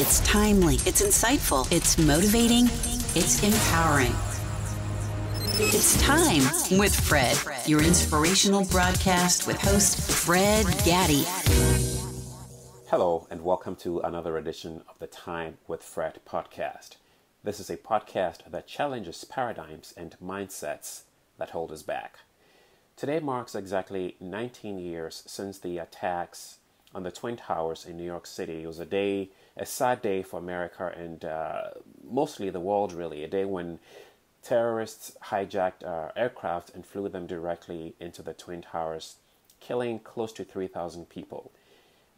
It's timely, it's insightful, it's motivating, it's empowering. It's time with Fred, your inspirational broadcast with host Fred Gaddy. Hello, and welcome to another edition of the Time with Fred podcast. This is a podcast that challenges paradigms and mindsets that hold us back. Today marks exactly 19 years since the attacks on the Twin Towers in New York City. It was a day, a sad day for America and uh, mostly the world, really. A day when terrorists hijacked uh, aircraft and flew them directly into the Twin Towers, killing close to 3,000 people.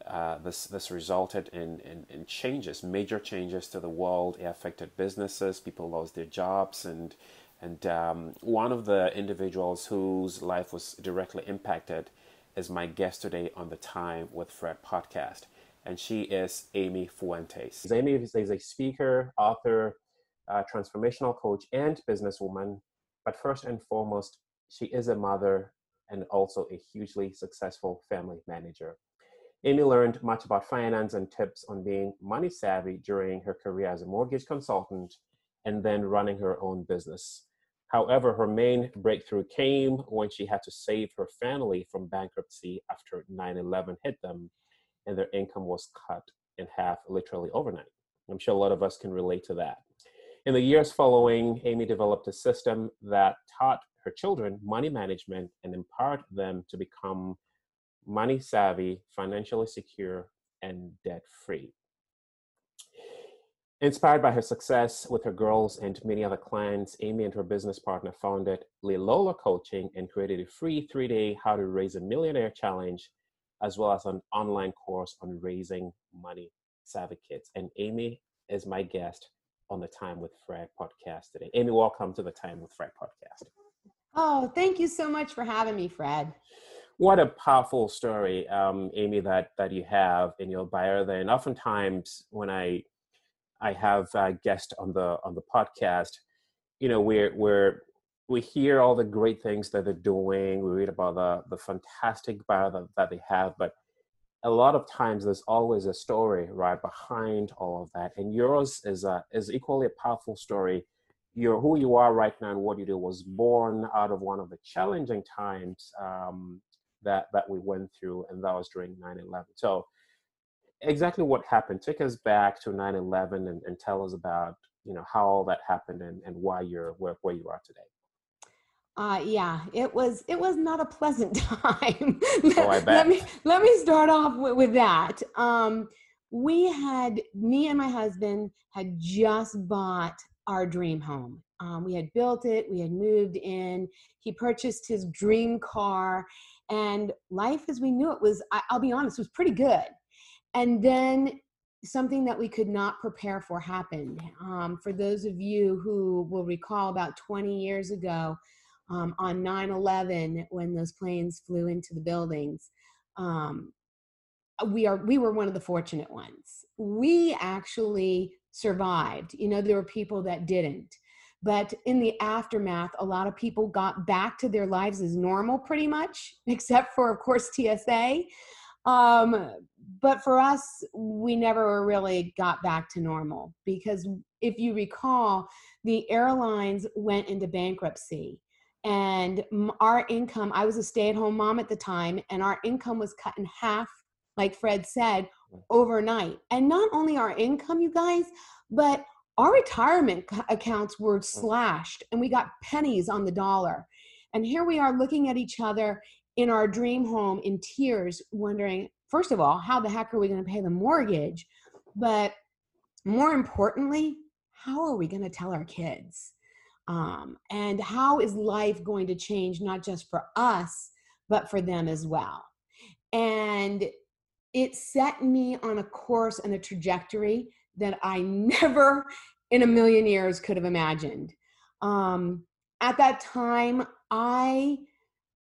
Uh, this this resulted in, in, in, changes, major changes to the world. It affected businesses. People lost their jobs, and and um, one of the individuals whose life was directly impacted is my guest today on the Time with Fred podcast, and she is Amy Fuentes. Amy is a speaker, author, uh, transformational coach, and businesswoman. But first and foremost, she is a mother and also a hugely successful family manager. Amy learned much about finance and tips on being money savvy during her career as a mortgage consultant and then running her own business. However, her main breakthrough came when she had to save her family from bankruptcy after 9 11 hit them and their income was cut in half literally overnight. I'm sure a lot of us can relate to that. In the years following, Amy developed a system that taught her children money management and empowered them to become money savvy, financially secure, and debt free. Inspired by her success with her girls and many other clients, Amy and her business partner founded Lilola Coaching and created a free three day How to Raise a Millionaire challenge, as well as an online course on raising money savvy kids. And Amy is my guest on the Time with Fred podcast today. Amy, welcome to the Time with Fred podcast. Oh, thank you so much for having me, Fred. What a powerful story, um, Amy, that that you have in your bio there. And oftentimes when I I have a guest on the on the podcast. You know, we're we're we hear all the great things that they're doing. We read about the the fantastic bio that, that they have, but a lot of times there's always a story right behind all of that. And yours is a is equally a powerful story. You're who you are right now and what you do was born out of one of the challenging times um, that that we went through, and that was during 9/11. So exactly what happened. Take us back to 9/11 and, and tell us about you know how all that happened and, and why you're where, where you are today. Uh, yeah, it was it was not a pleasant time. oh, I bet. let me let me start off with, with that. Um, we had me and my husband had just bought our dream home. Um, we had built it, we had moved in. He purchased his dream car, and life as we knew it was. I, I'll be honest, was pretty good. And then something that we could not prepare for happened. Um, for those of you who will recall about 20 years ago um, on 9 11, when those planes flew into the buildings, um, we, are, we were one of the fortunate ones. We actually survived. You know, there were people that didn't. But in the aftermath, a lot of people got back to their lives as normal, pretty much, except for, of course, TSA. Um, but for us, we never really got back to normal because if you recall, the airlines went into bankruptcy and our income, I was a stay at home mom at the time, and our income was cut in half, like Fred said, overnight. And not only our income, you guys, but our retirement accounts were mm. slashed and we got pennies on the dollar. And here we are looking at each other in our dream home in tears, wondering, first of all, how the heck are we going to pay the mortgage? But more importantly, how are we going to tell our kids? Um, and how is life going to change, not just for us, but for them as well? And it set me on a course and a trajectory that I never in a million years could have imagined. Um, at that time, I,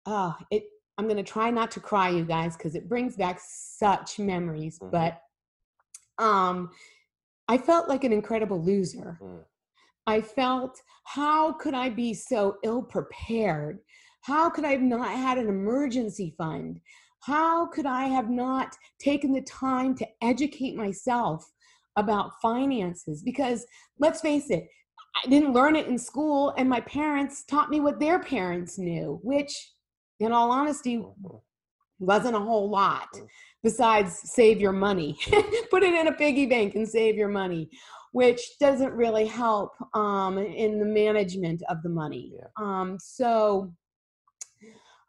oh, it, I'm going to try not to cry, you guys, because it brings back such memories. Mm-hmm. But um, I felt like an incredible loser. I felt, how could I be so ill prepared? How could I have not had an emergency fund? How could I have not taken the time to educate myself about finances because let's face it, I didn't learn it in school, and my parents taught me what their parents knew, which, in all honesty, wasn't a whole lot mm. besides save your money, put it in a piggy bank and save your money, which doesn't really help um, in the management of the money. Yeah. Um, so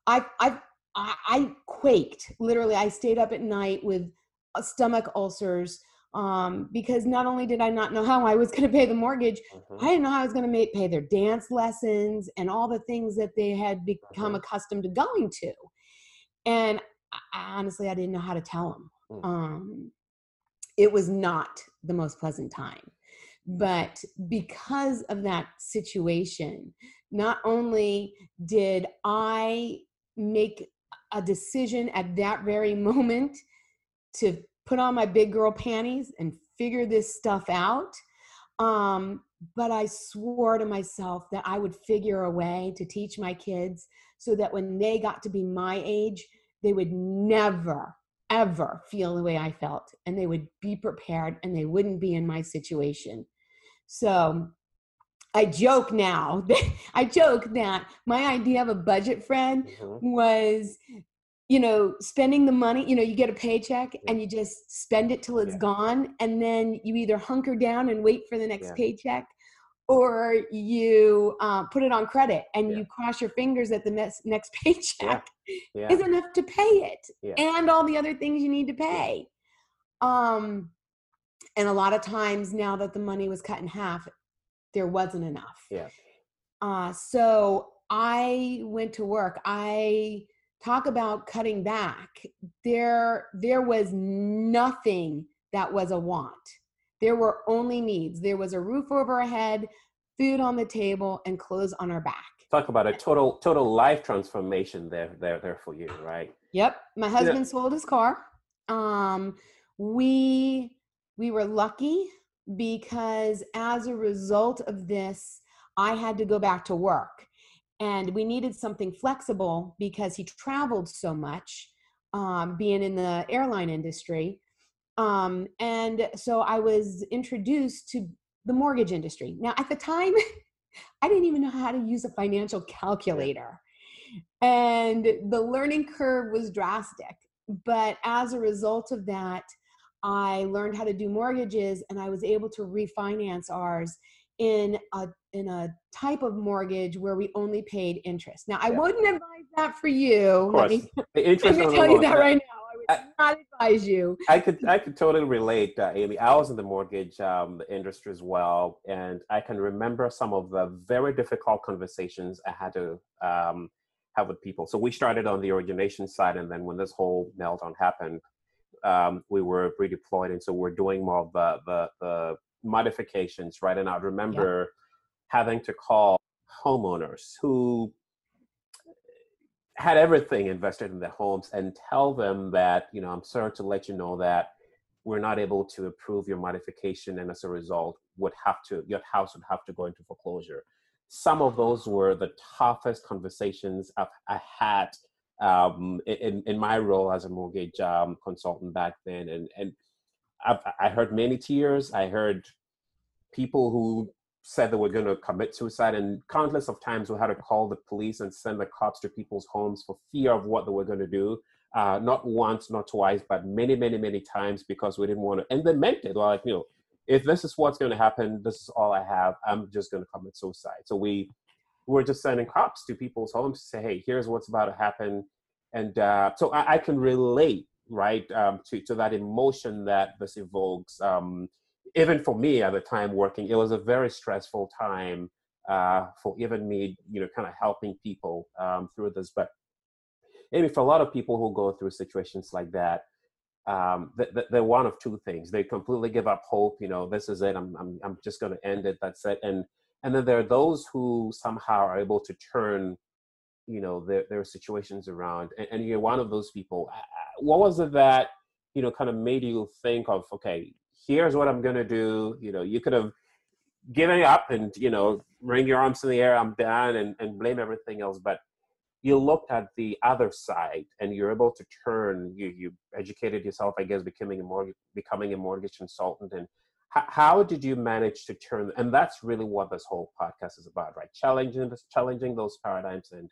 I, I, I quaked literally. I stayed up at night with uh, stomach ulcers um, because not only did I not know how I was going to pay the mortgage, mm-hmm. I didn't know how I was going to pay their dance lessons and all the things that they had become mm-hmm. accustomed to going to. And I, honestly, I didn't know how to tell them. Mm. Um, it was not the most pleasant time. But because of that situation, not only did I make a decision at that very moment to put on my big girl panties and figure this stuff out. Um, but I swore to myself that I would figure a way to teach my kids so that when they got to be my age, they would never, ever feel the way I felt and they would be prepared and they wouldn't be in my situation. So I joke now. I joke that my idea of a budget friend mm-hmm. was you know, spending the money, you know, you get a paycheck and you just spend it till it's yeah. gone. And then you either hunker down and wait for the next yeah. paycheck or you uh, put it on credit and yeah. you cross your fingers that the next, next paycheck is enough to pay it and all the other things you need to pay. Um, and a lot of times now that the money was cut in half, there wasn't enough. Yeah. Uh, so I went to work. I talk about cutting back there there was nothing that was a want there were only needs. There was a roof over our head food on the table and clothes on our back. Talk about a total total life transformation there there there for you right? Yep. My husband yeah. sold his car. Um we we were lucky because as a result of this i had to go back to work. And we needed something flexible because he traveled so much um, being in the airline industry um, and so i was introduced to the mortgage industry now at the time i didn't even know how to use a financial calculator and the learning curve was drastic but as a result of that i learned how to do mortgages and i was able to refinance ours in a in a type of mortgage where we only paid interest. Now, I yeah. wouldn't advise that for you. Let me, let me tell you that right now. I would I, not advise you. I could I could totally relate, uh, Amy. I was in the mortgage um, industry as well, and I can remember some of the very difficult conversations I had to um, have with people. So we started on the origination side, and then when this whole meltdown happened, um, we were redeployed, and so we're doing more of the the, the modifications, right? And I remember having to call homeowners who had everything invested in their homes and tell them that, you know, I'm sorry to let you know that we're not able to approve your modification and as a result would have to your house would have to go into foreclosure. Some of those were the toughest conversations I've, i had um, in, in my role as a mortgage um, consultant back then and, and I've, i heard many tears. I heard people who said they were going to commit suicide and countless of times we had to call the police and send the cops to people's homes for fear of what they were going to do uh, not once not twice but many many many times because we didn't want to and they meant it like you know if this is what's going to happen this is all i have i'm just going to commit suicide. So we were just sending cops to people's homes to say hey here's what's about to happen and uh, so I, I, can relate right um, to, to that emotion that this evokes um, even for me at the time working, it was a very stressful time uh, for even me, you know, kind of helping people um, through this. But maybe for a lot of people who go through situations like that, um, they're one of two things. They completely give up hope. You know, this is it. I'm, I'm, I'm just going to end it. That's it. And, and then there are those who somehow are able to turn, you know, their, their situations around. And, and you're one of those people. What was it that, you know, kind of made you think of, okay, here's what I'm going to do. You know, you could have given up and, you know, wring your arms in the air, I'm done, and, and blame everything else. But you looked at the other side and you're able to turn, you, you educated yourself, I guess, becoming a mortgage, becoming a mortgage consultant. And how, how did you manage to turn? And that's really what this whole podcast is about, right? Challenging challenging those paradigms and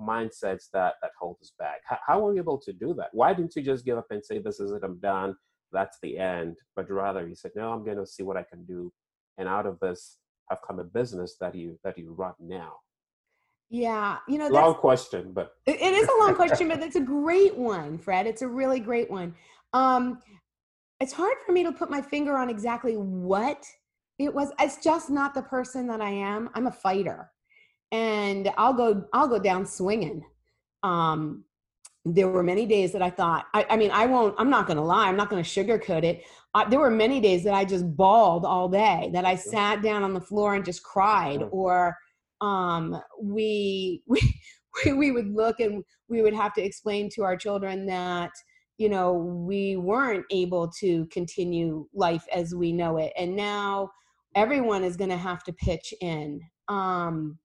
mindsets that that hold us back. How, how were you able to do that? Why didn't you just give up and say, "This is it, I'm done, that's the end"? But rather, he said, "No, I'm going to see what I can do," and out of this have come a business that you that you run now. Yeah, you know, long question, but it is a long question, but it's a great one, Fred. It's a really great one. Um, it's hard for me to put my finger on exactly what it was. It's just not the person that I am. I'm a fighter, and I'll go I'll go down swinging. Um, there were many days that I thought, I, I mean, I won't, I'm not going to lie, I'm not going to sugarcoat it. Uh, there were many days that I just bawled all day, that I sat down on the floor and just cried, or um, we, we, we would look and we would have to explain to our children that, you know, we weren't able to continue life as we know it. And now everyone is going to have to pitch in. Um,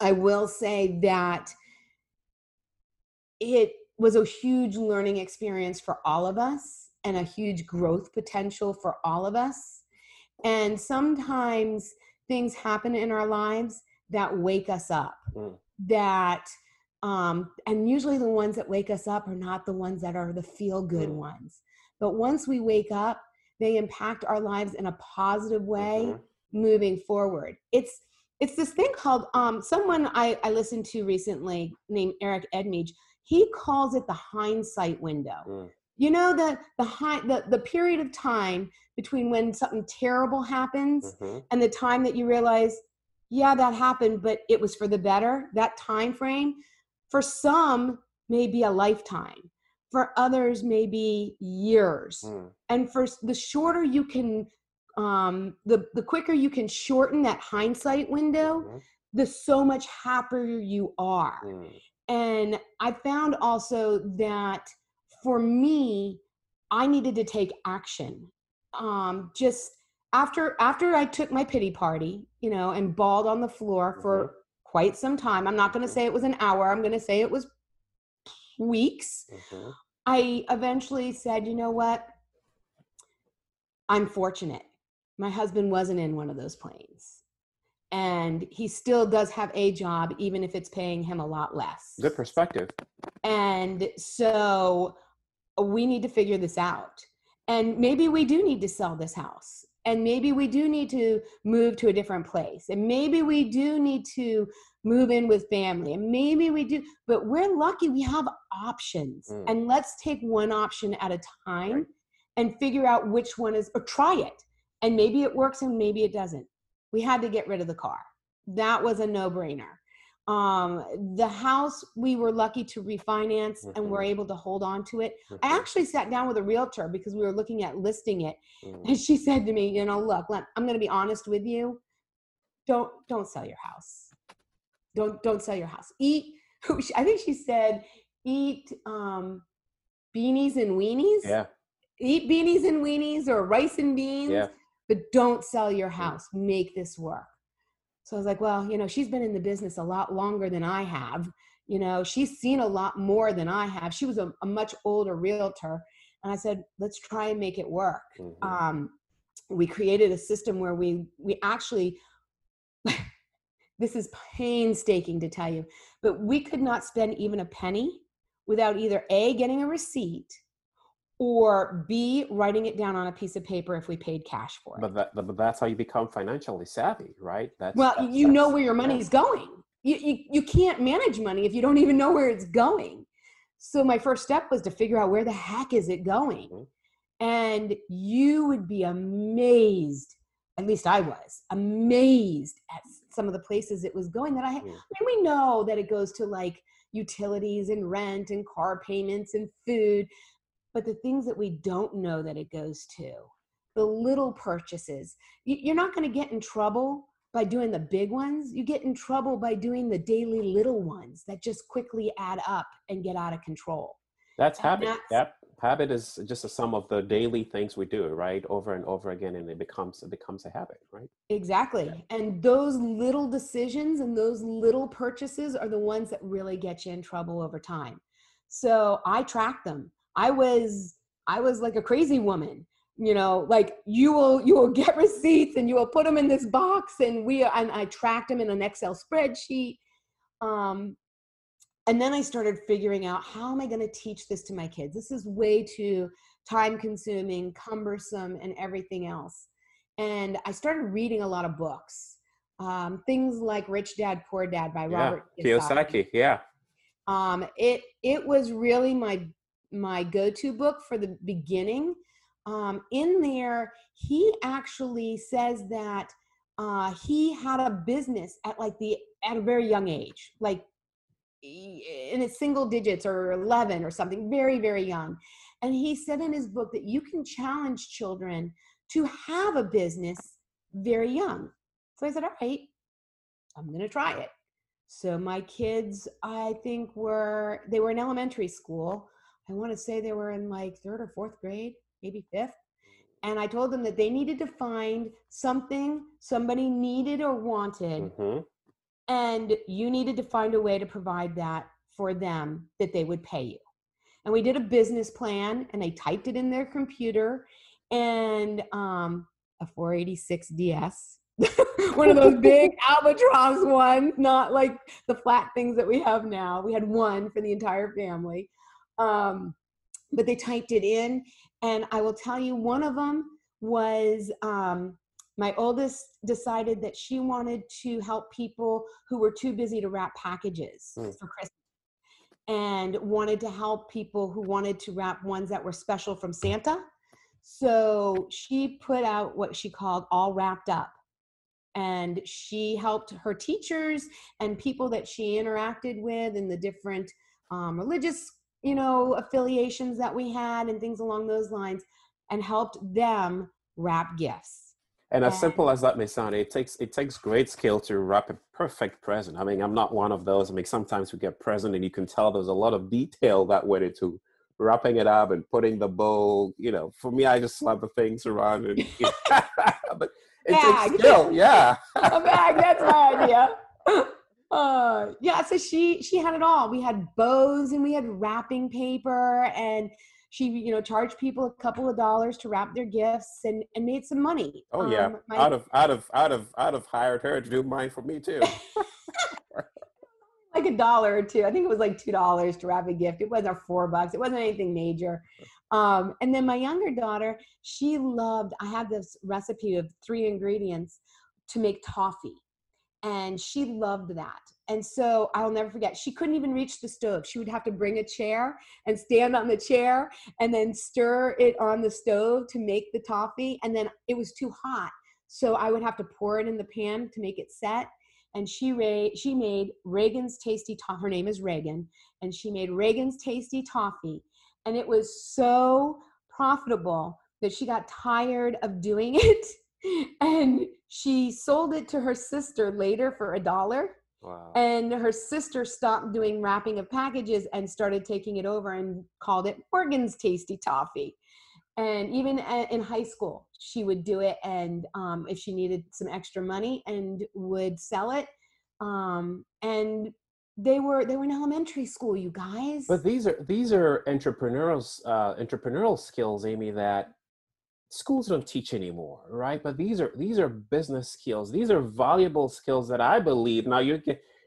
I will say that it was a huge learning experience for all of us and a huge growth potential for all of us. And sometimes things happen in our lives that wake us up. Mm. That um, and usually the ones that wake us up are not the ones that are the feel good mm. ones. But once we wake up, they impact our lives in a positive way mm-hmm. moving forward. It's it's this thing called um, someone I, I listened to recently named Eric Edmeades he calls it the hindsight window. Mm. You know the the, high, the the period of time between when something terrible happens mm-hmm. and the time that you realize, yeah, that happened, but it was for the better. That time frame, for some, may be a lifetime. For others, maybe years. Mm. And for the shorter you can, um, the the quicker you can shorten that hindsight window, mm-hmm. the so much happier you are. Mm. And I found also that for me, I needed to take action. Um, just after after I took my pity party, you know, and bawled on the floor for mm-hmm. quite some time. I'm not going to say it was an hour. I'm going to say it was weeks. Mm-hmm. I eventually said, you know what? I'm fortunate. My husband wasn't in one of those planes and he still does have a job even if it's paying him a lot less. Good perspective. And so we need to figure this out. And maybe we do need to sell this house. And maybe we do need to move to a different place. And maybe we do need to move in with family. And maybe we do but we're lucky we have options. Mm. and let's take one option at a time right. and figure out which one is or try it. And maybe it works and maybe it doesn't we had to get rid of the car. That was a no brainer. Um, the house we were lucky to refinance mm-hmm. and we're able to hold on to it. Mm-hmm. I actually sat down with a realtor because we were looking at listing it, mm-hmm. and she said to me, "You know, look, I'm going to be honest with you. Don't don't sell your house. Don't don't sell your house. Eat." I think she said, "Eat um, beanies and weenies." Yeah. Eat beanies and weenies or rice and beans. Yeah but don't sell your house. Make this work. So I was like, well, you know, she's been in the business a lot longer than I have. You know, she's seen a lot more than I have. She was a, a much older realtor. And I said, let's try and make it work. Mm-hmm. Um, we created a system where we we actually this is painstaking to tell you, but we could not spend even a penny without either A, getting a receipt, or B, writing it down on a piece of paper if we paid cash for it. But, that, but that's how you become financially savvy, right? That's, well, that's, you that's, know where your money's yeah. going. You, you, you can't manage money if you don't even know where it's going. So my first step was to figure out where the heck is it going? Mm-hmm. And you would be amazed, at least I was, amazed at some of the places it was going that I, mm-hmm. I mean, we know that it goes to like utilities and rent and car payments and food but the things that we don't know that it goes to the little purchases. You're not going to get in trouble by doing the big ones. You get in trouble by doing the daily little ones that just quickly add up and get out of control. That's and habit. that's, yep habit is just a sum of the daily things we do right over and over again and it becomes it becomes a habit right? Exactly. Yeah. and those little decisions and those little purchases are the ones that really get you in trouble over time. So i track them I was I was like a crazy woman you know like you will you will get receipts and you will put them in this box and we and i tracked them in an excel spreadsheet um and then i started figuring out how am i going to teach this to my kids? This is way too time consuming cumbersome and everything else. And i started reading a lot of books um, things like rich dad poor dad by yeah. robert kiyosaki. yeah. Um, it it was really my my go-to book for the beginning um, in there, he actually says that uh, he had a business at like the at a very young age, like in its single digits or 11 or something, very very young. And he said in his book that you can challenge children to have a business very young. So I said, all right, I'm going to try it. So my kids, I think were they were in elementary school. I want to say they were in like third or fourth grade maybe fifth. And I told them that they needed to find something somebody needed or wanted. Mm-hmm. And you needed to find a way to provide that for them that they would pay you. And we did a business plan and they typed it in their computer and um, a 486 DS. one of those big albatross ones, not like the flat things that we have now. We had one for the entire family. Um, but they typed it in and I will tell you, one of them was um, my oldest decided that she wanted to help people who were too busy to wrap packages mm. for Christmas and wanted to help people who wanted to wrap ones that were special from Santa. So she put out what she called All Wrapped Up. And she helped her teachers and people that she interacted with in the different um, religious you know, affiliations that we had and things along those lines and helped them wrap gifts. And as simple as that may sound, it takes it takes great skill to wrap a perfect present. I mean, I'm not one of those. I mean, sometimes we get present and you can tell there's a lot of detail that went into wrapping it up and putting the bow. You know, for me, I just slap the things around and. but it bag. takes skill, yeah. a bag. That's my idea. Uh yeah so she she had it all. We had bows and we had wrapping paper and she you know charged people a couple of dollars to wrap their gifts and and made some money. Oh yeah. Um, my, out of out of out of out of hired her to do mine for me too. Like a dollar or two. I think it was like two dollars to wrap a gift. It wasn't four bucks. It wasn't anything major. Um and then my younger daughter she loved i had this recipe of three ingredients to make toffee and she loved that. And so I'll never forget, she couldn't even reach the stove. She would have to bring a chair and stand on the chair and then stir it on the stove to make the toffee. And then it was too hot. So I would have to pour it in the pan to make it set. And she, ra- she made Reagan's Tasty Toffee. Her name is Reagan. And she made Reagan's Tasty Toffee. And it was so profitable that she got tired of doing it and she sold it to her sister later for a dollar. Wow. And her sister stopped doing wrapping of packages and started taking it over and called it Morgan's Tasty Toffee. And even in high school, she would do it. And um, if she needed some extra money, and would sell it. Um, and they were they were in elementary school, you guys. But these are these are entrepreneurial uh, entrepreneurial skills, Amy, that schools don't teach anymore right? But these are these are business skills. These are valuable skills that i believe now you're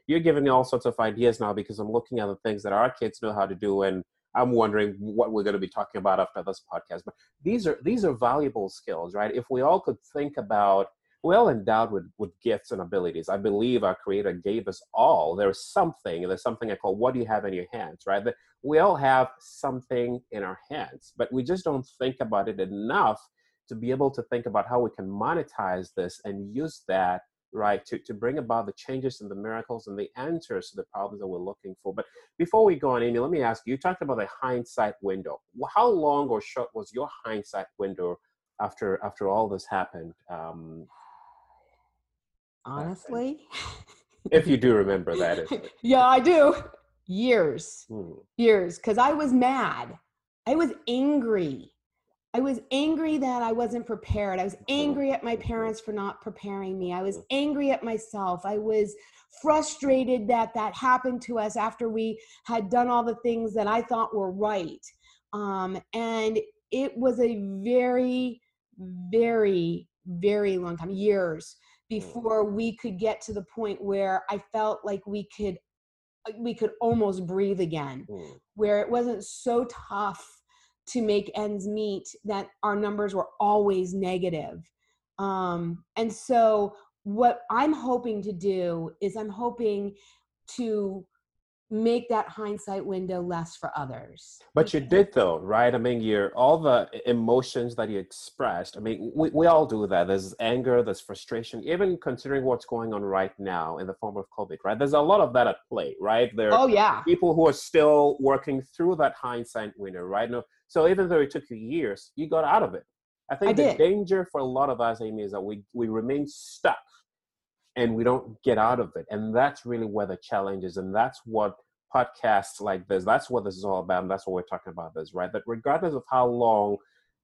you're giving me all sorts of ideas now because i'm looking at the things that our kids know how to do and i'm wondering what we're going to be talking about after this podcast but these are these are valuable skills right? If we all could think about well endowed with with gifts and abilities. I believe our creator gave us all. There's something there's something i call what do you have in your hands right? That we all have something in our hands but we just don't think about it enough to be able to think about how we can monetize this and use that right to, to bring about the changes and the miracles and the answers to the problems that we're looking for. But before we go on amy let me ask you you talked about the hindsight window. How long or short was your hindsight window after after all this happened um, honestly if you do remember that yeah i do years hmm. years because i was mad i was angry I was angry that I wasn't prepared. I was angry at my parents for not preparing me. I was angry at myself. I was frustrated that that happened to us after we had done all the things that I thought were right. Um, and it was a very very, very long time, years. Before we could get to the point where I felt like we could we could almost breathe again, mm. where it wasn't so tough to make ends meet that our numbers were always negative. Um, and so, what I'm hoping to do is, I'm hoping to make that hindsight window less for others. But you did though, right? I mean, you're all the emotions that you expressed. I mean, we, we all do that. There's anger, there's frustration, even considering what's going on right now in the form of COVID, right? There's a lot of that at play, right? There oh yeah. People who are still working through that hindsight window, right? No, so even though it took you years, you got out of it. I think I the did. danger for a lot of us, Amy, is that we, we remain stuck and we don't get out of it. And that's really where the challenge is. And that's what podcasts like this, that's what this is all about. And that's what we're talking about this, right? That regardless of how long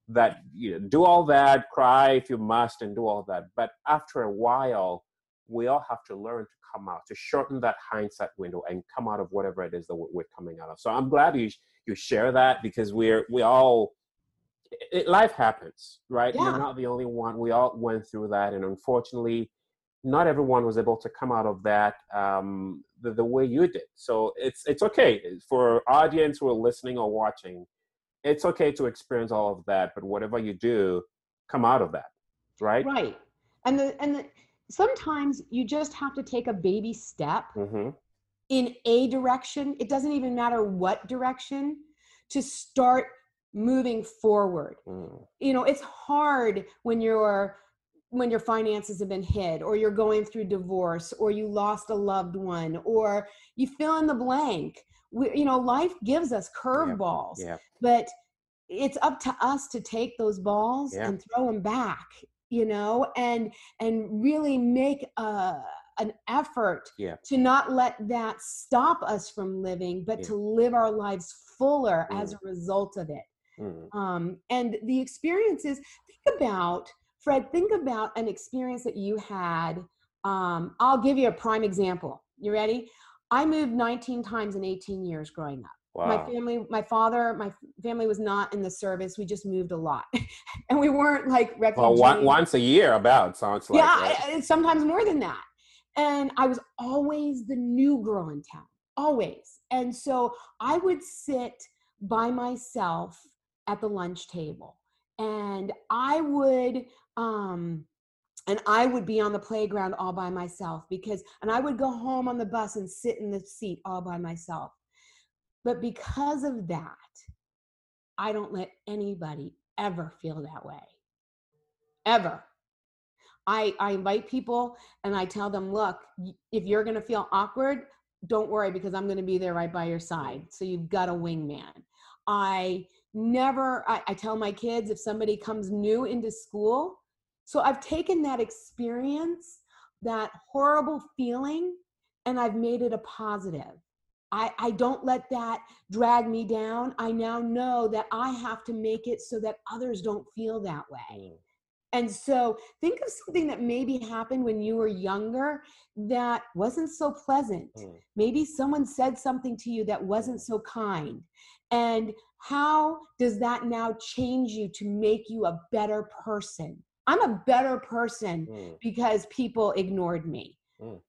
that you know, do all that, cry if you must, and do all that. But after a while, we all have to learn to come out, to shorten that hindsight window and come out of whatever it is that we're coming out of. So I'm glad you you share that because we're we all it, life happens, right? Yeah. You're not the only one. We all went through that, and unfortunately, not everyone was able to come out of that um, the, the way you did. So it's it's okay for audience who are listening or watching. It's okay to experience all of that, but whatever you do, come out of that, right? Right. And the and the, sometimes you just have to take a baby step mm-hmm. in a direction. It doesn't even matter what direction to start moving forward. Mm. You know, it's hard when you're when your finances have been hit or you're going through divorce or you lost a loved one or you fill in the blank we, you know life gives us curveballs yeah. yeah. but it's up to us to take those balls yeah. and throw them back you know and and really make a an effort yeah. to not let that stop us from living but to live our lives fuller mm. as a result of it mm. um, and the experiences think about Fred, think about an experience that you had. Um, I'll give you a prime example. You ready? I moved 19 times in 18 years growing up. Wow. My family, my father, my family was not in the service. We just moved a lot, and we weren't like refugees. Well, once a year, about sounds like. Yeah, right? sometimes more than that. And I was always the new girl in town, always. And so I would sit by myself at the lunch table, and I would um, and I would be on the playground all by myself because, and I would go home on the bus and sit in the seat all by myself. But because of that, I don't let anybody ever feel that way. Ever. I, I invite people and I tell them, look, if you're going to feel awkward, don't worry because I'm going to be there right by your side. So you've got a wingman. I never, I, I tell my kids if somebody comes new into school, so I've taken that experience, that horrible feeling, and I've made it a positive. I, I don't let that drag me down. I now know that I have to make it so that others don't feel that way. Mm. And so think of something that maybe happened when you were younger that wasn't so pleasant. Mm. Maybe someone said something to you that wasn't so kind. And how does that now change you to make you a better person? I'm a better person mm. because people ignored me. Mm.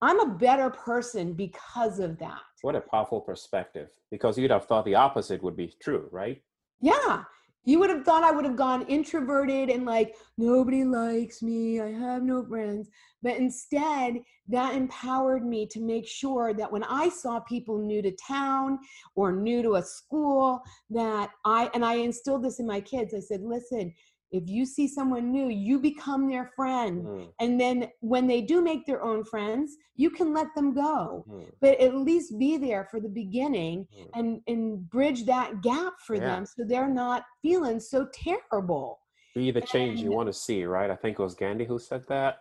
I'm a better person because of that. What a powerful perspective. Because you'd have thought the opposite would be true, right? Yeah. You would have thought I would have gone introverted and like, nobody likes me, I have no friends. But instead, that empowered me to make sure that when I saw people new to town or new to a school, that I, and I instilled this in my kids, I said, listen, if you see someone new you become their friend mm. and then when they do make their own friends you can let them go mm. but at least be there for the beginning mm. and and bridge that gap for yeah. them so they're not feeling so terrible be the change and, you want to see right i think it was gandhi who said that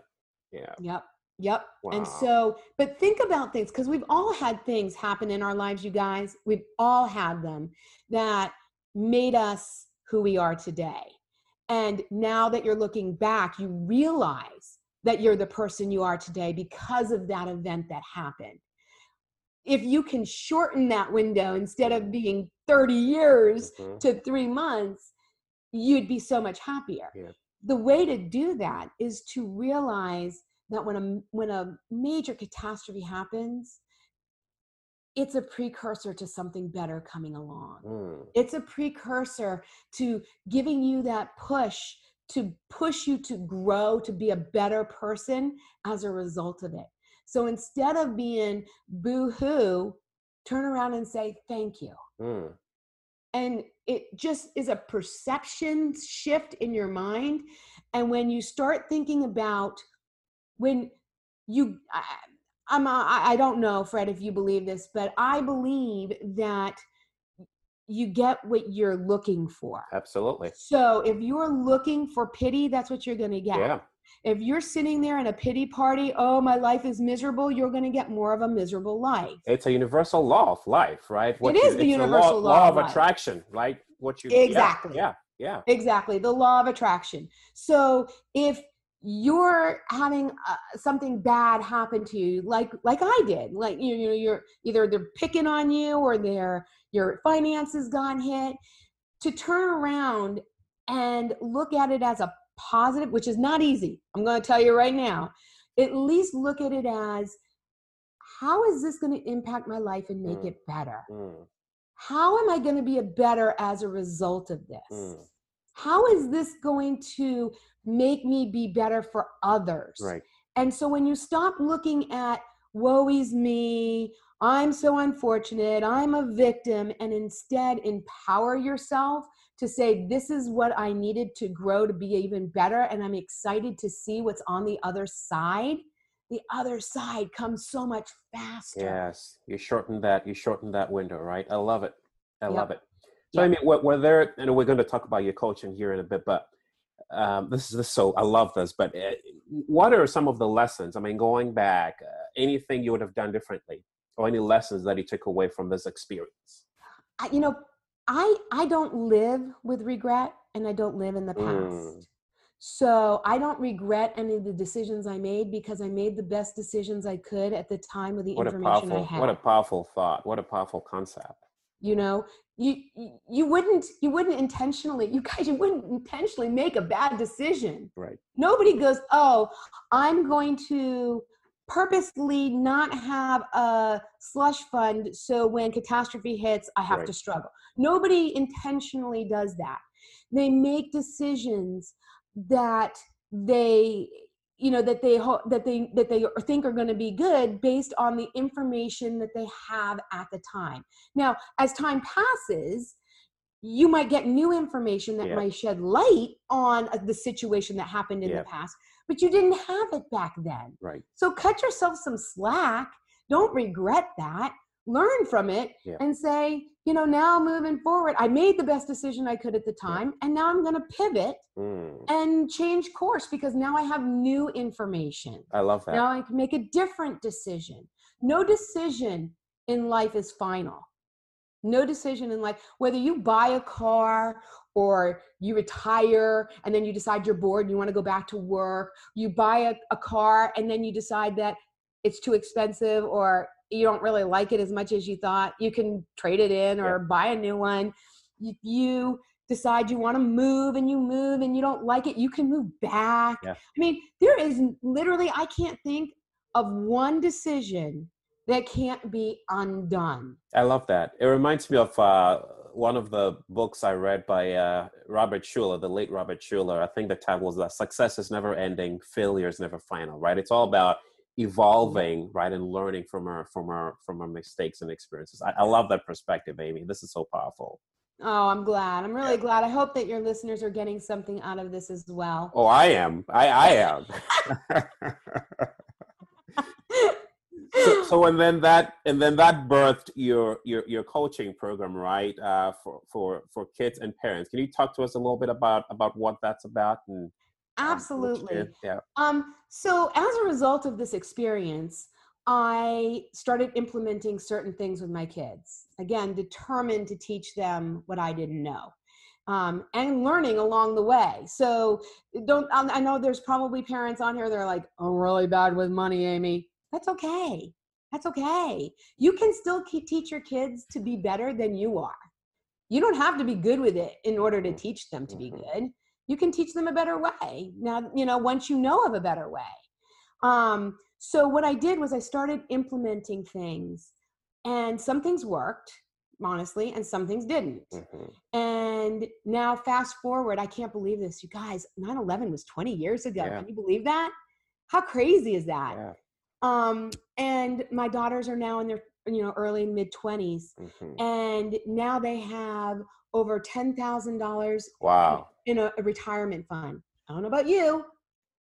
yeah yep Yep. Wow. And so, but think about things because we've all had things happen in our lives, you guys. We've all had them that made us who we are today. And now that you're looking back, you realize that you're the person you are today because of that event that happened. If you can shorten that window instead of being 30 years mm-hmm. to three months, you'd be so much happier. Yeah. the way to do that is to realize that when a when a major catastrophe happens it's a precursor to something better coming along mm. it's a precursor to giving you that push to push you to grow to be a better person as a result of it so instead of being boo-hoo turn around and say thank you mm. and it just is a perception shift in your mind and when you start thinking about when you I, I'm uh, a, I don't know Fred if you believe this but I believe that you get what you're looking for absolutely so if you're looking for pity that's what you're going to get yeah if you're sitting there in a pity party, oh, my life is miserable, you're going to get more of a miserable life. It's a universal law of life, right? What it is you, the universal law, law, of, of attraction, right? What you exactly, yeah, yeah, yeah, exactly, the law of attraction. So if you're having uh, something bad happen to you like like i did like you you know you're either they're picking on you or their your finances got hit to turn around and look at it as a positive, which is not easy. I'm going to tell you right now. At least look at it as how is this going to impact my life and make mm. it better? Mm. How am I going to be a better as a result of this? Mm. How is this going to make me be better for others? Right. And so when you stop looking at woe is me, I'm so unfortunate, I'm a victim, and instead empower yourself to say, this is what I needed to grow to be even better. And I'm excited to see what's on the other side. The other side comes so much faster. Yes, you shorten that. You shorten that window, right? I love it. I yep. love it. So yep. I mean, were, were there? And we're going to talk about your coaching here in a bit, but um, this is this, so I love this. But uh, what are some of the lessons? I mean, going back, uh, anything you would have done differently, or any lessons that you took away from this experience? I, you know, I I don't live with regret and I don't live in the past. Mm. So I don't regret any of the decisions I made because I made the best decisions I could at the time with the what information I had. What a powerful thought. What a powerful concept. You know, you you wouldn't you wouldn't intentionally you guys you wouldn't intentionally make a bad decision. Right. Nobody goes, "Oh, I'm going to purposely not have a slush fund so when catastrophe hits i have right. to struggle nobody intentionally does that they make decisions that they you know that they ho- that they that they think are going to be good based on the information that they have at the time now as time passes you might get new information that yeah. might shed light on uh, the situation that happened in yeah. the past but you didn't have it back then right so cut yourself some slack don't regret that learn from it yeah. and say you know now moving forward i made the best decision i could at the time and now i'm going to pivot mm. and change course because now i have new information. I love that. Now i can make a different decision. No decision in life is final. No decision in life, whether you buy a car or you retire and then you decide you're bored and you want to go back to work, you buy a, a car and then you decide that it's too expensive or you don't really like it as much as you thought, you can trade it in or yeah. buy a new one. You, you decide you want to move and you move and you don't like it, you can move back. Yeah. I mean, there is literally, I can't think of one decision that can't be undone. I love that. It reminds me of uh, one of the books I read by uh, Robert Schuller, the late Robert Schuller. I think the title was that "Success is never ending, failure is never final." Right? It's all about evolving, right, and learning from our from our from our mistakes and experiences. I, I love that perspective, Amy. This is so powerful. Oh, I'm glad. I'm really glad. I hope that your listeners are getting something out of this as well. Oh, I am. I I am. so, so and then that and then that birthed your your your coaching program right uh, for for for kids and parents can you talk to us a little bit about about what that's about and absolutely um, yeah um so as a result of this experience i started implementing certain things with my kids again determined to teach them what i didn't know um, and learning along the way. So don't I know there's probably parents on here that are like, "I'm really bad with money, Amy." That's okay. That's okay. You can still keep, teach your kids to be better than you are. You don't have to be good with it in order to teach them to be mm-hmm. good. You can teach them a better way now you know once you know of a better way um, so what i did was i started implementing things and some things worked honestly and some things didn't mm-hmm. and now fast forward i can't believe this you guys 9-11 was 20 years ago yeah. can you believe that how crazy is that yeah. um and my daughters are now in their you know early mid 20s mm-hmm. and now they have over $10,000 wow in a, a, retirement fund. I don't know about you,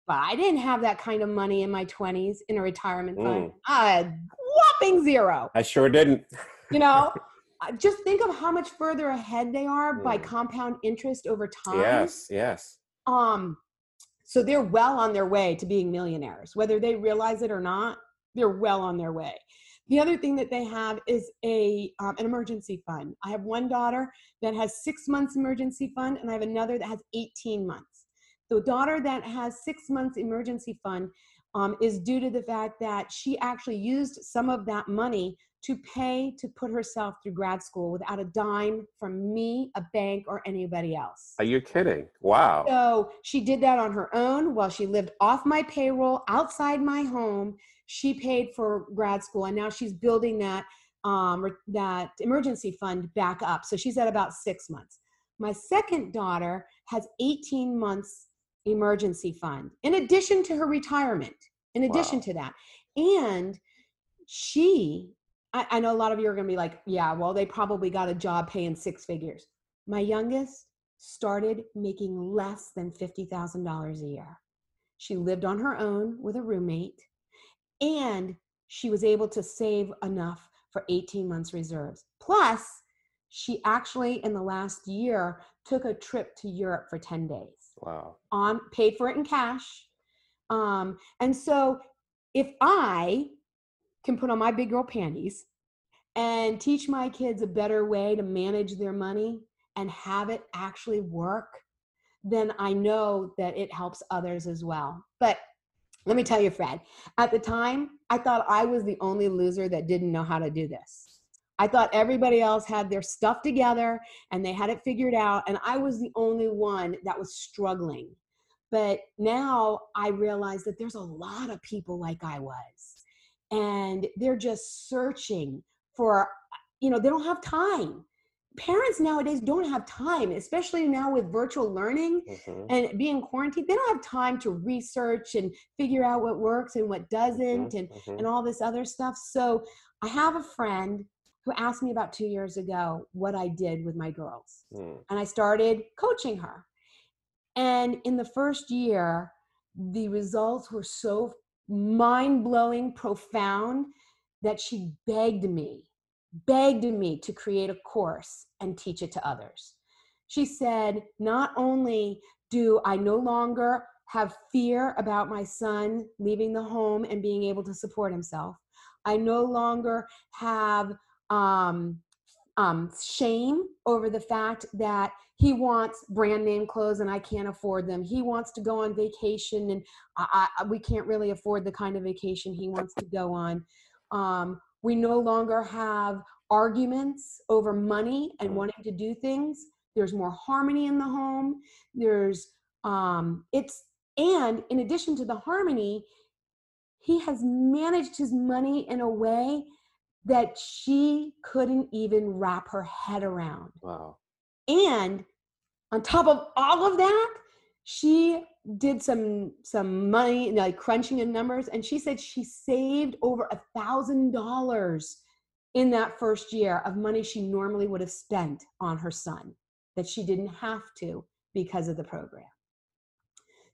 but I didn't have that kind of money in my 20s in a retirement mm. fund. I had whopping zero. I sure didn't. You know, just think of how much further ahead they are mm. by compound interest over time. Yes, yes. Um so they're well on their way to being millionaires whether they realize it or not. They're well on their way. The other thing that they have is a um, an emergency fund. I have one daughter that has six months emergency fund, and I have another that has 18 months. The daughter that has six months emergency fund um, is due to the fact that she actually used some of that money to pay to put herself through grad school without a dime from me, a bank, or anybody else. Are you kidding? Wow. So she did that on her own while she lived off my payroll outside my home she paid for grad school and now she's building that um, that emergency fund back up. So she's at about six months. My second daughter has 18 months emergency fund in addition to her retirement in addition wow. to that. And she I, I know a lot of you are going to be like yeah well they probably got a job paying six figures. My youngest started making less than $50000 a year. She lived on her own with a roommate and she was able to save enough for 18 months reserves. Plus, she actually in the last year took a trip to Europe for 10 days. Wow. On paid for it in cash. Um, and so if I can put on my big girl panties and teach my kids a better way to manage their money and have it actually work, then I know that it helps others as well. But let me tell you, Fred, at the time, I thought I was the only loser that didn't know how to do this. I thought everybody else had their stuff together and they had it figured out, and I was the only one that was struggling. But now I realize that there's a lot of people like I was, and they're just searching for, you know, they don't have time parents nowadays don't have time, especially now with virtual learning mm-hmm. and being quarantined. They don't have time to research and figure out what works and what doesn't mm-hmm. and, mm-hmm. and all this other stuff. So I have a friend who asked me about two years ago what I did with my girls. Mm. And I started coaching her. And in the first year, the results were so mind blowing, profound that she begged me begged me to create a course and teach it to others. She said, Not only do I no longer have fear about my son leaving the home and being able to support himself, I no longer have um, um, shame over the fact that he wants brand name clothes and I can't afford them. He wants to go on vacation and I, I, we can't really afford the kind of vacation he wants to go on. Um, we no longer have arguments over money and mm. wanting to do things. There's more harmony in the home. There's um it's and in addition to the harmony, he has managed his money in a way that she couldn't even wrap her head around. Wow. And on top of all of that, she did some some money like crunching in numbers and she said she saved over a thousand dollars in that first year of money she normally would have spent on her son that she didn't have to because of the program.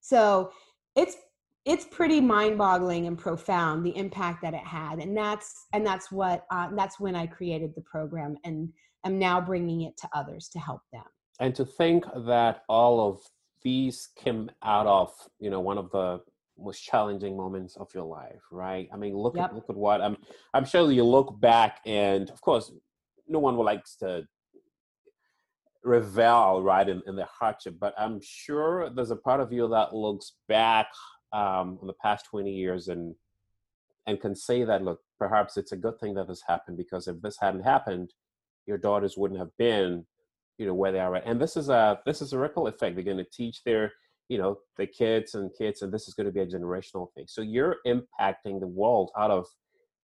So it's it's pretty mind-boggling and profound the impact that it had and that's and that's what uh, that's when i created the program and i'm now bringing it to others to help them. And to think that all of these came out of you know one of the most challenging moments of your life right i mean look yep. at look at what i'm i'm sure you look back and of course no one likes to revel right in, in the hardship but i'm sure there's a part of you that looks back um, in the past 20 years and and can say that look perhaps it's a good thing that this happened because if this hadn't happened your daughters wouldn't have been you know where they are at and this is a this is a ripple effect. They're going to teach their you know the kids and kids and this is going to be a generational thing. So you're impacting the world out of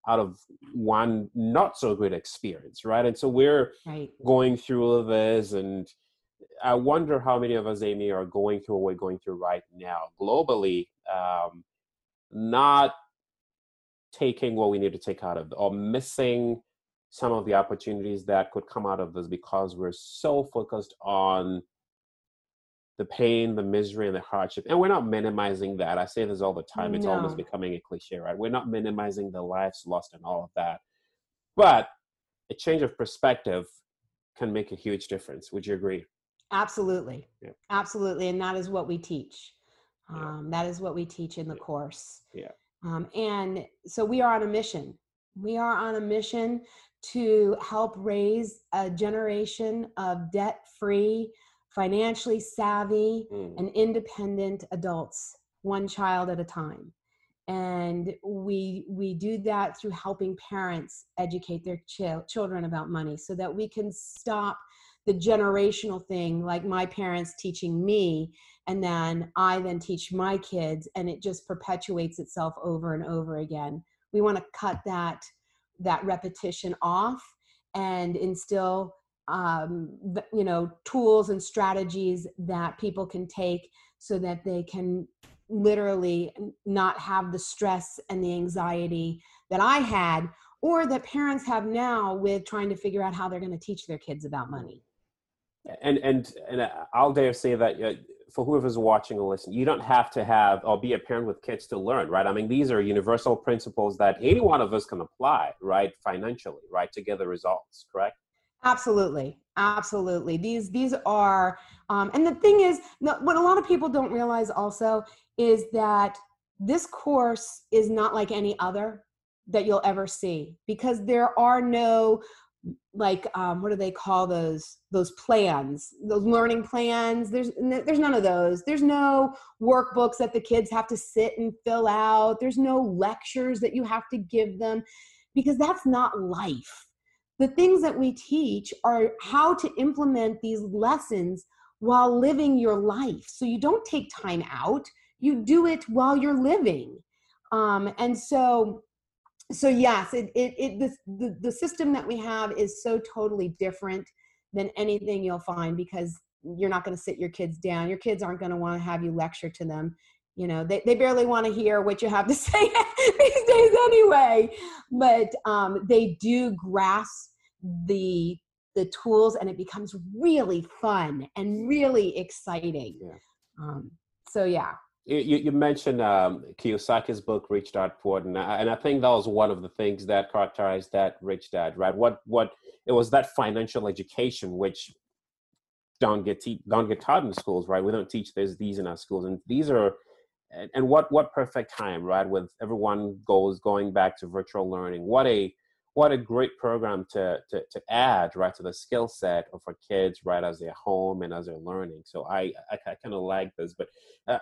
out of one not so good experience right? And so we're right. going through all this and i wonder how many of us amy are going through what we're going through right now globally um, not taking what we need to take out of or missing some of the opportunities that could come out of this because we're so focused on the pain, the misery, and the hardship. And we're not minimizing that. I say this all the time. It's no. almost becoming a cliche, right? We're not minimizing the lives lost and all of that. But a change of perspective can make a huge difference. Would you agree? Absolutely. Yeah. Absolutely. And that is what we teach. Um, yeah. That is what we teach in the yeah. course. Yeah. Um, and so we are on a mission. We are on a mission to help raise a generation of debt free, financially savvy, mm. and independent adults, one child at a time. And we, we do that through helping parents educate their ch- children about money so that we can stop the generational thing, like my parents teaching me, and then I then teach my kids, and it just perpetuates itself over and over again. We want to cut that that repetition off and instill um, you know tools and strategies that people can take so that they can literally not have the stress and the anxiety that i had or that parents have now with trying to figure out how they're going to teach their kids about money. And and and i'll dare say that uh, for whoever's watching or listening, you don't have to have or be a parent with kids to learn, right? I mean, these are universal principles that any one of us can apply, right, financially, right, to get the results, correct? Absolutely, absolutely. These these are, um, and the thing is, what a lot of people don't realize also is that this course is not like any other that you'll ever see because there are no like um, what do they call those those plans those learning plans? There's there's none of those. There's no workbooks that the kids have to sit and fill out. There's no lectures that you have to give them because that's not life. The things that we teach are how to implement these lessons while living your life. So you don't take time out. You do it while you're living. Um, and so so yes it, it, it this, the, the system that we have is so totally different than anything you'll find because you're not going to sit your kids down. Your kids aren't going to want to have you lecture to them. You know they, they barely want to hear what you have to say these days anyway. But um, they do grasp the the tools and it becomes really fun and really exciting. Yeah. um, so yeah you, you mentioned um, Kiyosaki's book Rich Dad Poor and I, and I think that was one of the things that characterized that Rich Dad, right? What what it was that financial education which don't get te- don't get taught in schools, right? We don't teach this these in our schools, and these are and, and what what perfect time, right? With everyone goes going back to virtual learning, what a what a great program to to, to add right to the skill set of our kids right as they're home and as they're learning so i i, I kind of like this but uh,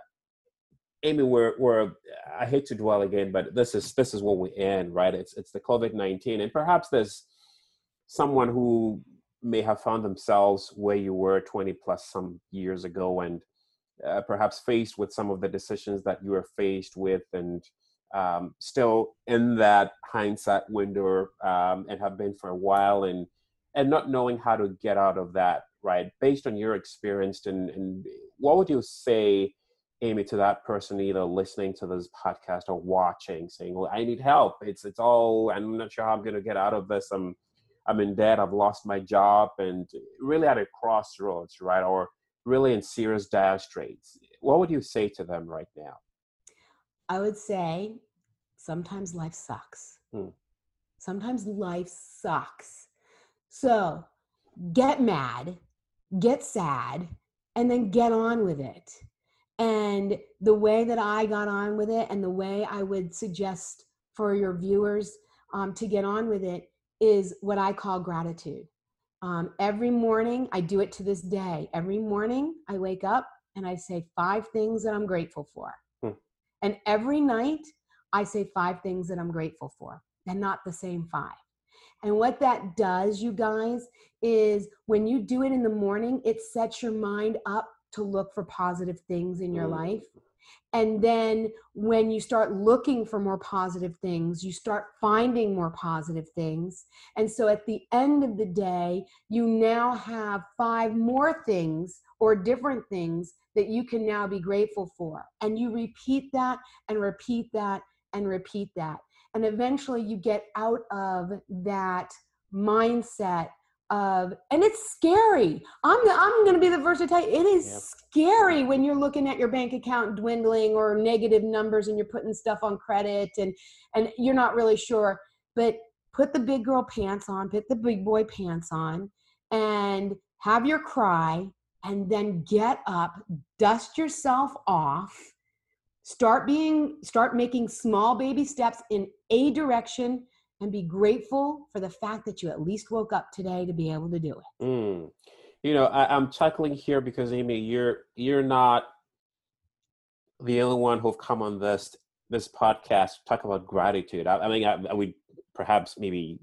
Amy, we're we're I hate to dwell again, but this is this is what we're in, right? It's it's the COVID nineteen, and perhaps there's someone who may have found themselves where you were 20 plus some years ago, and uh, perhaps faced with some of the decisions that you were faced with, and um, still in that hindsight window, um, and have been for a while, and and not knowing how to get out of that, right? Based on your experience, and and what would you say? Amy to that person either listening to this podcast or watching, saying, "Well, I need help. It's it's all. I'm not sure how I'm going to get out of this. I'm I'm in debt. I've lost my job, and really at a crossroads, right? Or really in serious dire straits. What would you say to them right now? I would say sometimes life sucks. Hmm. Sometimes life sucks. So get mad, get sad, and then get on with it and the way that I got on with it, and the way I would suggest for your viewers um, to get on with it, is what I call gratitude. Um, every morning, I do it to this day. Every morning, I wake up and I say five things that I'm grateful for. Hmm. And every night, I say five things that I'm grateful for, and not the same five. And what that does, you guys, is when you do it in the morning, it sets your mind up to look for positive things in your mm. life. And then when you start looking for more positive things, you start finding more positive things. And so at the end of the day, you now have five more things or different things that you can now be grateful for. And you repeat that and repeat that and repeat that. And eventually you get out of that mindset of and it's scary i'm i'm going to be the first to tell you it is yep. scary when you're looking at your bank account dwindling or negative numbers and you're putting stuff on credit and and you're not really sure but put the big girl pants on put the big boy pants on and have your cry and then get up dust yourself off start being start making small baby steps in a direction and be grateful for the fact that you at least woke up today to be able to do it. Mm. You know, I, I'm chuckling here because Amy, you're you're not the only one who've come on this this podcast talk about gratitude. I, I mean, I, I would perhaps maybe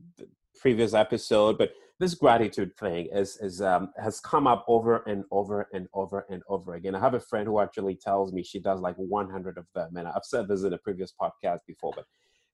previous episode, but this gratitude thing is is um, has come up over and over and over and over again. I have a friend who actually tells me she does like 100 of them, and I've said this in a previous podcast before, but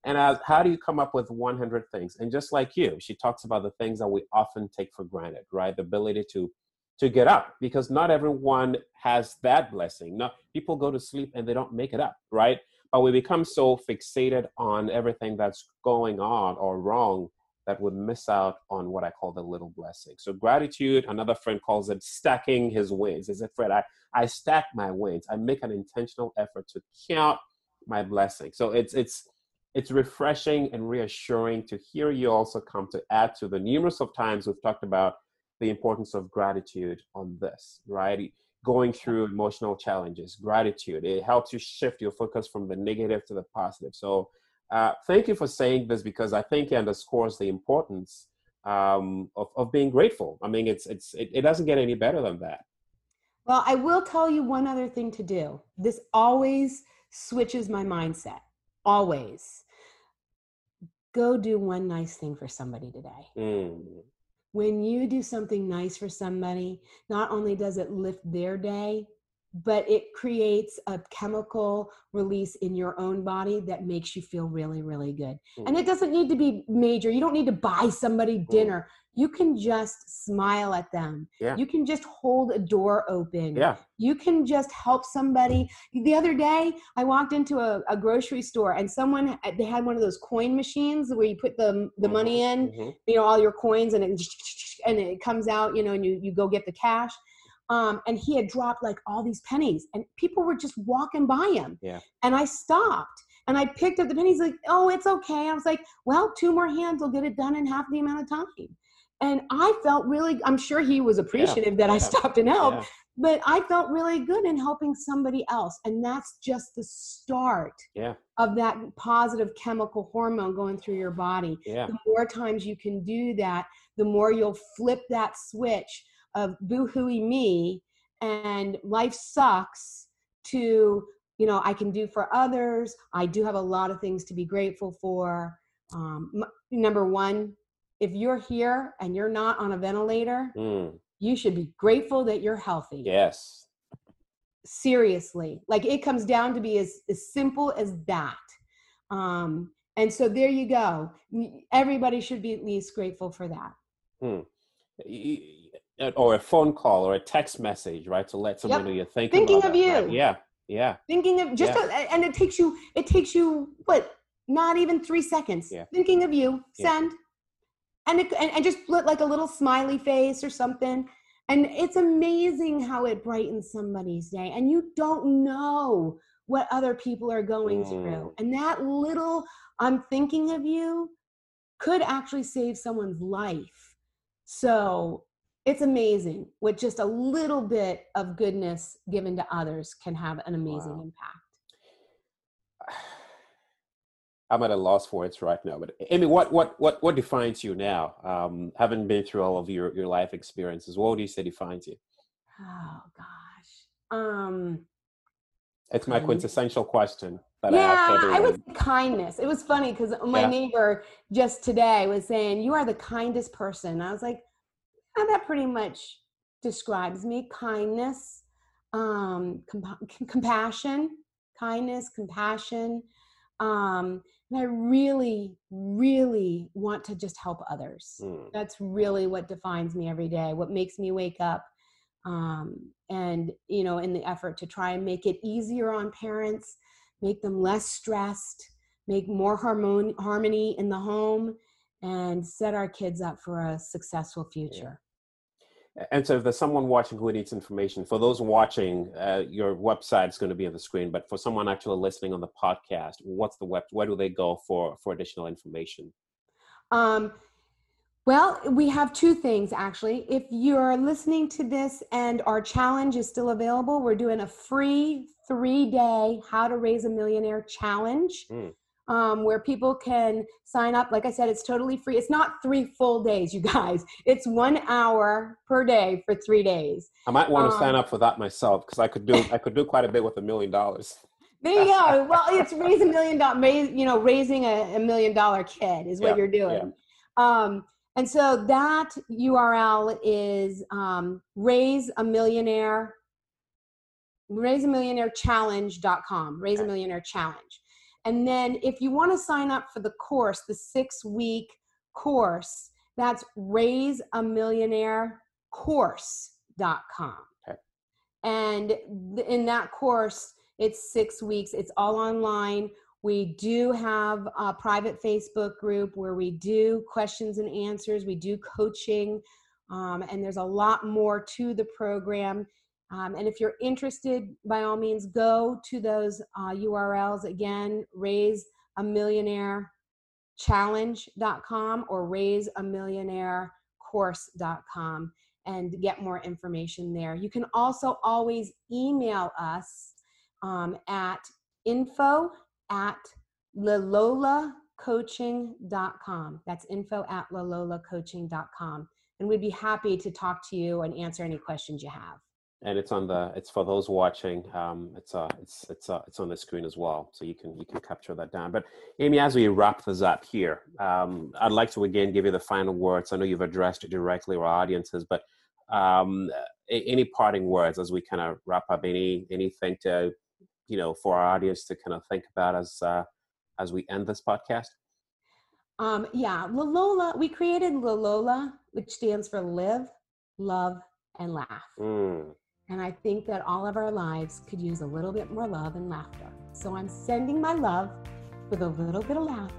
and as how do you come up with 100 things and just like you she talks about the things that we often take for granted right the ability to to get up because not everyone has that blessing not people go to sleep and they don't make it up right but we become so fixated on everything that's going on or wrong that we miss out on what I call the little blessing. So gratitude, another friend calls it stacking his wins. Is it Fred? I, I stack my wins. I make an intentional effort to count my blessing. So it's it's it's refreshing and reassuring to hear you also come to add to the numerous of times we've talked about the importance of gratitude on this, right? Going through emotional challenges, gratitude. It helps you shift your focus from the negative to the positive. So, uh, thank you for saying this because I think it underscores the importance um, of, of being grateful. I mean, it's it's it, it doesn't get any better than that. Well, I will tell you one other thing to do. This always switches my mindset always go do one nice thing for somebody today. Mm. When you do something nice for somebody, not only does it lift their day, but it creates a chemical release in your own body that makes you feel really really good mm. and it doesn't need to be major you don't need to buy somebody mm. dinner you can just smile at them yeah. you can just hold a door open yeah. you can just help somebody the other day i walked into a, a grocery store and someone they had one of those coin machines where you put the, the mm-hmm. money in mm-hmm. you know all your coins and it and it comes out you know and you, you go get the cash um, and he had dropped like all these pennies and people were just walking by him yeah. and i stopped and i picked up the pennies like oh it's okay i was like well two more hands will get it done in half the amount of time and i felt really i'm sure he was appreciative yeah. that i stopped and helped yeah. but i felt really good in helping somebody else and that's just the start yeah. of that positive chemical hormone going through your body yeah. the more times you can do that the more you'll flip that switch of boo-hooey me and life sucks to you know i can do for others. I do have a lot of things to be grateful for. Um, m- number one if you're here and you're not on a ventilator mm. you should be grateful that you're healthy. Yes. Seriously. Like it comes down to be as, as simple as that. Um, and so there you go. Everybody should be at least grateful for that. Hmm or a phone call or a text message, right? To let someone yep. know you're thinking, thinking of that, you. Right? Yeah, yeah. Thinking of just, yeah. a, and it takes you, it takes you what? Not even three seconds. Yeah. Thinking of you. Send. Yeah. And, it, and and just put like a little smiley face or something. And it's amazing how it brightens somebody's day. And you don't know what other people are going mm. through. And that little I'm thinking of you could actually save someone's life. So it's amazing what just a little bit of goodness given to others can have an amazing wow. impact. I'm at a loss for words right now, but Amy, what what what what defines you now? Um, having been through all of your your life experiences, what do you say defines you? Oh gosh, um, it's my quintessential question. But yeah, I, I was kindness. It was funny because my yeah. neighbor just today was saying, "You are the kindest person." I was like, oh, "That pretty much describes me: kindness, um, comp- compassion, kindness, compassion." Um, and I really, really want to just help others. Mm. That's really what defines me every day. What makes me wake up um, and you know in the effort to try and make it easier on parents make them less stressed make more harmon- harmony in the home and set our kids up for a successful future yeah. and so if there's someone watching who needs information for those watching uh, your website is going to be on the screen but for someone actually listening on the podcast what's the web where do they go for for additional information um, well, we have two things actually. If you're listening to this and our challenge is still available, we're doing a free three day How to Raise a Millionaire challenge. Mm. Um, where people can sign up. Like I said, it's totally free. It's not three full days, you guys. It's one hour per day for three days. I might want to um, sign up for that myself because I could do I could do quite a bit with a million dollars. There you go. Well, it's raise a million dollar, you know, raising a, a million dollar kid is what yeah, you're doing. Yeah. Um, and so that URL is um, raise a millionaire, raise a millionaire challenge.com, raise a millionaire challenge. And then if you want to sign up for the course, the six week course, that's raise a millionaire course.com. Okay. And in that course, it's six weeks, it's all online. We do have a private Facebook group where we do questions and answers, we do coaching, um, and there's a lot more to the program. Um, and if you're interested, by all means, go to those uh, URLs again, raise a millionaire challenge.com or raise a millionaire course.com and get more information there. You can also always email us um, at info at lalolacoaching.com. That's info at lalolacoaching.com. And we'd be happy to talk to you and answer any questions you have. And it's on the it's for those watching. Um, it's uh it's it's uh, it's on the screen as well, so you can you can capture that down. But Amy, as we wrap this up here, um, I'd like to again give you the final words. I know you've addressed it directly our audiences, but um, any parting words as we kind of wrap up? Any anything to you know for our audience to kind of think about as uh, as we end this podcast? Um, yeah, Lalola. We created Lalola, which stands for live, love, and laugh. Mm. And I think that all of our lives could use a little bit more love and laughter. So I'm sending my love with a little bit of laugh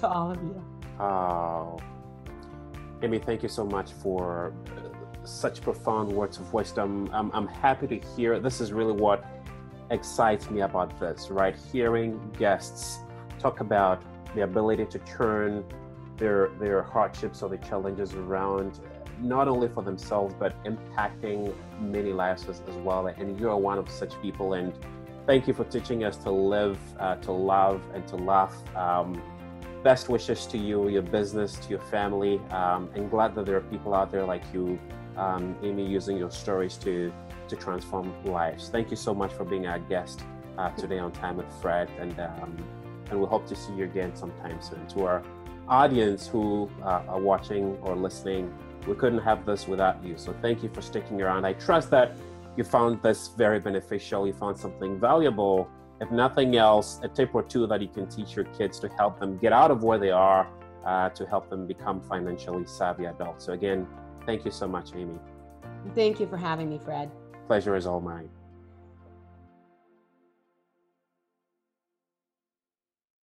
to all of you. Oh, Amy, thank you so much for such profound words of wisdom. I'm, I'm happy to hear. This is really what excites me about this, right? Hearing guests talk about the ability to turn their their hardships or the challenges around not only for themselves but impacting many lives as, as well and you're one of such people and thank you for teaching us to live uh, to love and to laugh um, best wishes to you your business to your family um, and glad that there are people out there like you um, amy using your stories to to transform lives. Thank you so much for being our guest uh, today on Time with Fred, and um, and we hope to see you again sometime soon. To our audience who uh, are watching or listening, we couldn't have this without you. So thank you for sticking around. I trust that you found this very beneficial. You found something valuable. If nothing else, a tip or two that you can teach your kids to help them get out of where they are, uh, to help them become financially savvy adults. So again, thank you so much, Amy. Thank you for having me, Fred pleasure is all mine.